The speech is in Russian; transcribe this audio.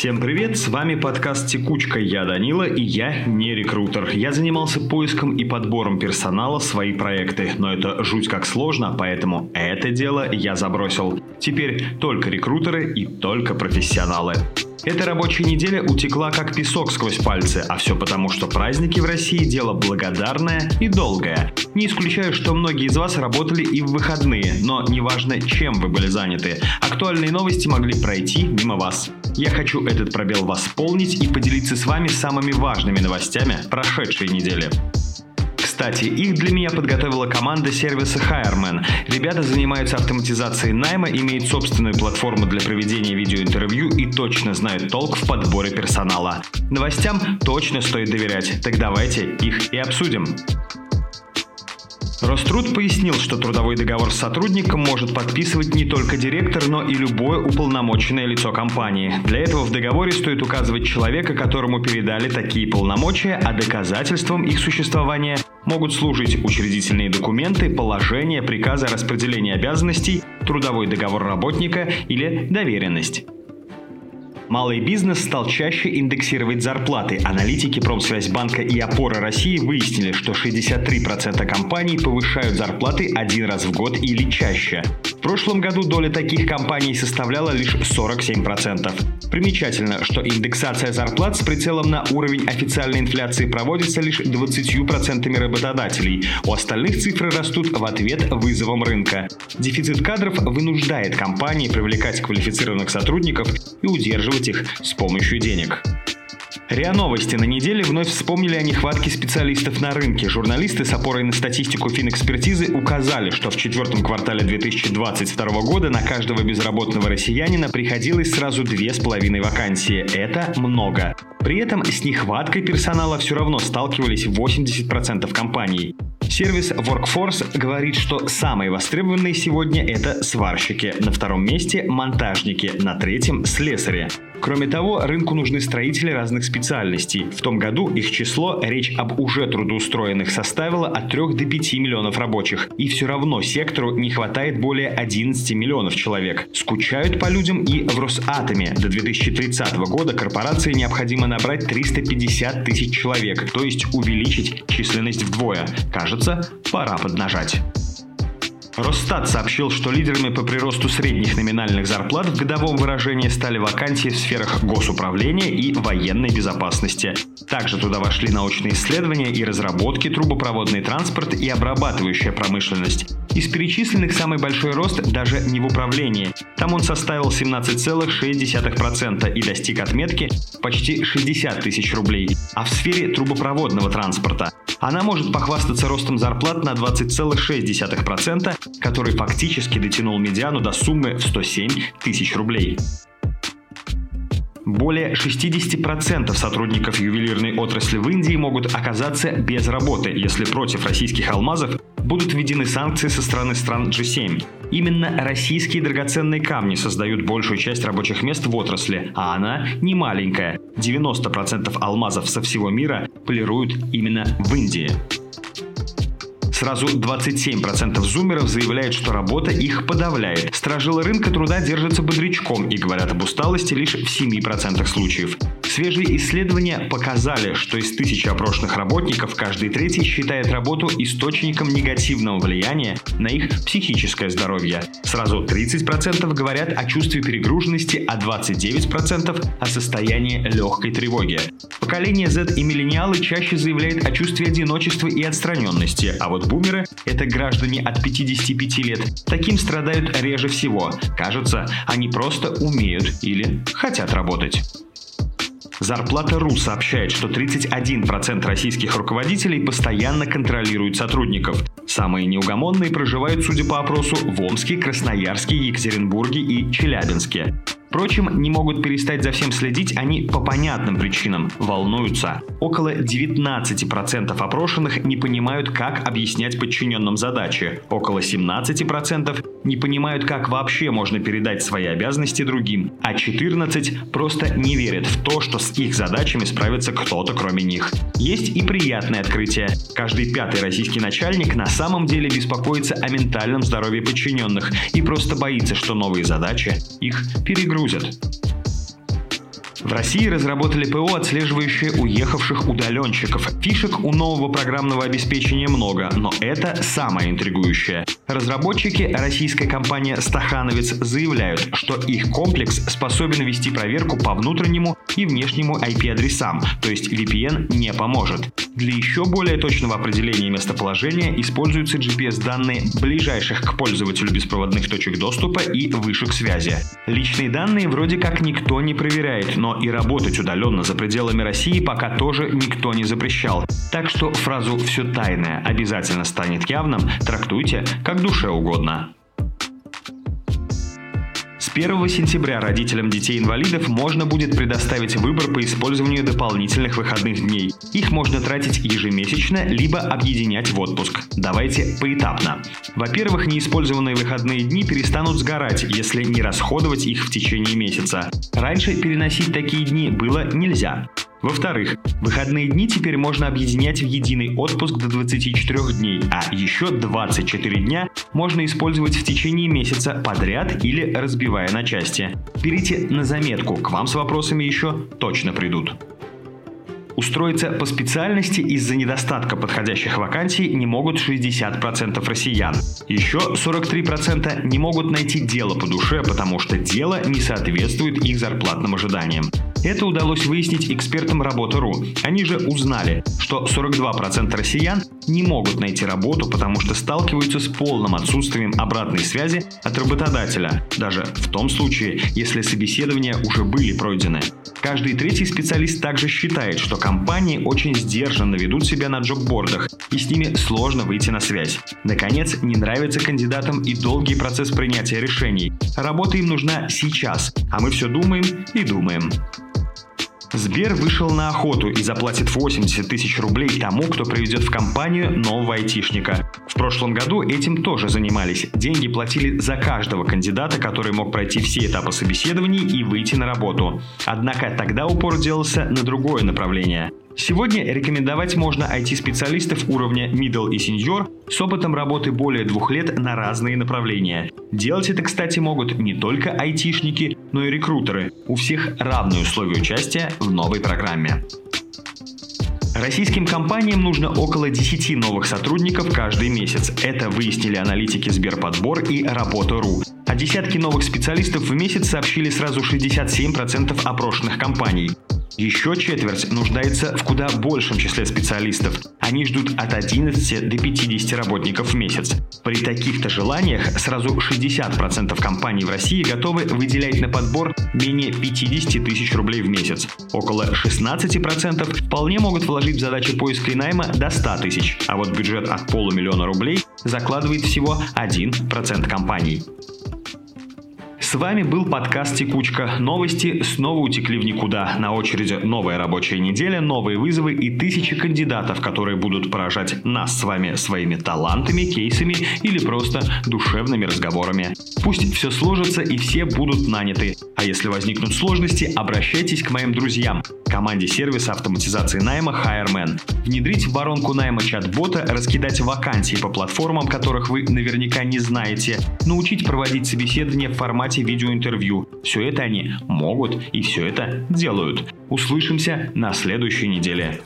Всем привет, с вами подкаст «Текучка», я Данила и я не рекрутер. Я занимался поиском и подбором персонала в свои проекты, но это жуть как сложно, поэтому это дело я забросил. Теперь только рекрутеры и только профессионалы. Эта рабочая неделя утекла как песок сквозь пальцы, а все потому, что праздники в России – дело благодарное и долгое. Не исключаю, что многие из вас работали и в выходные, но неважно, чем вы были заняты, актуальные новости могли пройти мимо вас. Я хочу этот пробел восполнить и поделиться с вами самыми важными новостями прошедшей недели. Кстати, их для меня подготовила команда сервиса Hireman. Ребята занимаются автоматизацией найма, имеют собственную платформу для проведения видеоинтервью точно знают толк в подборе персонала. Новостям точно стоит доверять, так давайте их и обсудим. Роструд пояснил, что трудовой договор с сотрудником может подписывать не только директор, но и любое уполномоченное лицо компании. Для этого в договоре стоит указывать человека, которому передали такие полномочия, а доказательством их существования могут служить учредительные документы, положения, приказы о распределении обязанностей, трудовой договор работника или доверенность. Малый бизнес стал чаще индексировать зарплаты. Аналитики Промсвязьбанка и Опора России выяснили, что 63% компаний повышают зарплаты один раз в год или чаще. В прошлом году доля таких компаний составляла лишь 47%. Примечательно, что индексация зарплат с прицелом на уровень официальной инфляции проводится лишь 20% работодателей. У остальных цифры растут в ответ вызовам рынка. Дефицит кадров вынуждает компании привлекать квалифицированных сотрудников и удерживать заработать их с помощью денег. РИА Новости на неделе вновь вспомнили о нехватке специалистов на рынке. Журналисты с опорой на статистику финэкспертизы указали, что в четвертом квартале 2022 года на каждого безработного россиянина приходилось сразу две с половиной вакансии. Это много. При этом с нехваткой персонала все равно сталкивались 80% компаний. Сервис Workforce говорит, что самые востребованные сегодня это сварщики, на втором месте монтажники, на третьем слесари. Кроме того, рынку нужны строители разных специальностей. В том году их число, речь об уже трудоустроенных, составило от 3 до 5 миллионов рабочих. И все равно сектору не хватает более 11 миллионов человек. Скучают по людям и в Росатоме. До 2030 года корпорации необходимо набрать 350 тысяч человек, то есть увеличить численность вдвое. Кажется, пора поднажать. Росстат сообщил, что лидерами по приросту средних номинальных зарплат в годовом выражении стали вакансии в сферах госуправления и военной безопасности. Также туда вошли научные исследования и разработки, трубопроводный транспорт и обрабатывающая промышленность. Из перечисленных самый большой рост даже не в управлении. Там он составил 17,6% и достиг отметки почти 60 тысяч рублей. А в сфере трубопроводного транспорта она может похвастаться ростом зарплат на 20,6%, который фактически дотянул медиану до суммы в 107 тысяч рублей. Более 60% сотрудников ювелирной отрасли в Индии могут оказаться без работы, если против российских алмазов будут введены санкции со стороны стран G7. Именно российские драгоценные камни создают большую часть рабочих мест в отрасли, а она не маленькая. 90% алмазов со всего мира полируют именно в Индии. Сразу 27% зумеров заявляют, что работа их подавляет. Стражила рынка труда держатся бодрячком и говорят об усталости лишь в 7% случаев. Свежие исследования показали, что из тысячи опрошенных работников каждый третий считает работу источником негативного влияния на их психическое здоровье. Сразу 30% говорят о чувстве перегруженности, а 29% о состоянии легкой тревоги. Поколение Z и миллениалы чаще заявляют о чувстве одиночества и отстраненности, а вот бумеры — это граждане от 55 лет. Таким страдают реже всего. Кажется, они просто умеют или хотят работать. Зарплата.ру сообщает, что 31% российских руководителей постоянно контролируют сотрудников. Самые неугомонные проживают, судя по опросу, в Омске, Красноярске, Екатеринбурге и Челябинске. Впрочем, не могут перестать за всем следить они по понятным причинам, волнуются. Около 19% опрошенных не понимают, как объяснять подчиненным задачи. Около 17% не понимают, как вообще можно передать свои обязанности другим. А 14% просто не верят в то, что с их задачами справится кто-то кроме них. Есть и приятное открытие. Каждый пятый российский начальник на самом деле беспокоится о ментальном здоровье подчиненных и просто боится, что новые задачи их перегрузят verkrusert. В России разработали ПО, отслеживающее уехавших удаленщиков. Фишек у нового программного обеспечения много, но это самое интригующее. Разработчики, российская компания «Стахановец», заявляют, что их комплекс способен вести проверку по внутреннему и внешнему IP-адресам, то есть VPN не поможет. Для еще более точного определения местоположения используются GPS-данные ближайших к пользователю беспроводных точек доступа и вышек связи. Личные данные вроде как никто не проверяет, но и работать удаленно за пределами России пока тоже никто не запрещал. Так что фразу «все тайное обязательно станет явным» трактуйте как душе угодно. С 1 сентября родителям детей-инвалидов можно будет предоставить выбор по использованию дополнительных выходных дней. Их можно тратить ежемесячно, либо объединять в отпуск. Давайте поэтапно. Во-первых, неиспользованные выходные дни перестанут сгорать, если не расходовать их в течение месяца. Раньше переносить такие дни было нельзя. Во-вторых, выходные дни теперь можно объединять в единый отпуск до 24 дней, а еще 24 дня можно использовать в течение месяца подряд или разбивая на части. Берите на заметку, к вам с вопросами еще точно придут. Устроиться по специальности из-за недостатка подходящих вакансий не могут 60% россиян. Еще 43% не могут найти дело по душе, потому что дело не соответствует их зарплатным ожиданиям. Это удалось выяснить экспертам Работа.ру. Они же узнали, что 42% россиян не могут найти работу, потому что сталкиваются с полным отсутствием обратной связи от работодателя, даже в том случае, если собеседования уже были пройдены. Каждый третий специалист также считает, что компании очень сдержанно ведут себя на джоббордах, и с ними сложно выйти на связь. Наконец, не нравится кандидатам и долгий процесс принятия решений. Работа им нужна сейчас, а мы все думаем и думаем. Сбер вышел на охоту и заплатит 80 тысяч рублей тому, кто приведет в компанию нового айтишника. В прошлом году этим тоже занимались. Деньги платили за каждого кандидата, который мог пройти все этапы собеседований и выйти на работу. Однако тогда упор делался на другое направление. Сегодня рекомендовать можно IT-специалистов уровня middle и senior с опытом работы более двух лет на разные направления. Делать это, кстати, могут не только айтишники, но и рекрутеры. У всех равные условия участия в новой программе. Российским компаниям нужно около 10 новых сотрудников каждый месяц. Это выяснили аналитики Сберподбор и Работа.ру. А десятки новых специалистов в месяц сообщили сразу 67% опрошенных компаний. Еще четверть нуждается в куда большем числе специалистов. Они ждут от 11 до 50 работников в месяц. При таких-то желаниях сразу 60% компаний в России готовы выделять на подбор менее 50 тысяч рублей в месяц. Около 16% вполне могут вложить в задачи поиска и найма до 100 тысяч, а вот бюджет от полумиллиона рублей закладывает всего 1% компаний. С вами был подкаст «Текучка». Новости снова утекли в никуда. На очереди новая рабочая неделя, новые вызовы и тысячи кандидатов, которые будут поражать нас с вами своими талантами, кейсами или просто душевными разговорами. Пусть все сложится и все будут наняты. А если возникнут сложности, обращайтесь к моим друзьям, команде сервиса автоматизации найма HireMan. Внедрить в воронку найма чат-бота, раскидать вакансии по платформам, которых вы наверняка не знаете, научить проводить собеседование в формате формате видеоинтервью. Все это они могут и все это делают. Услышимся на следующей неделе.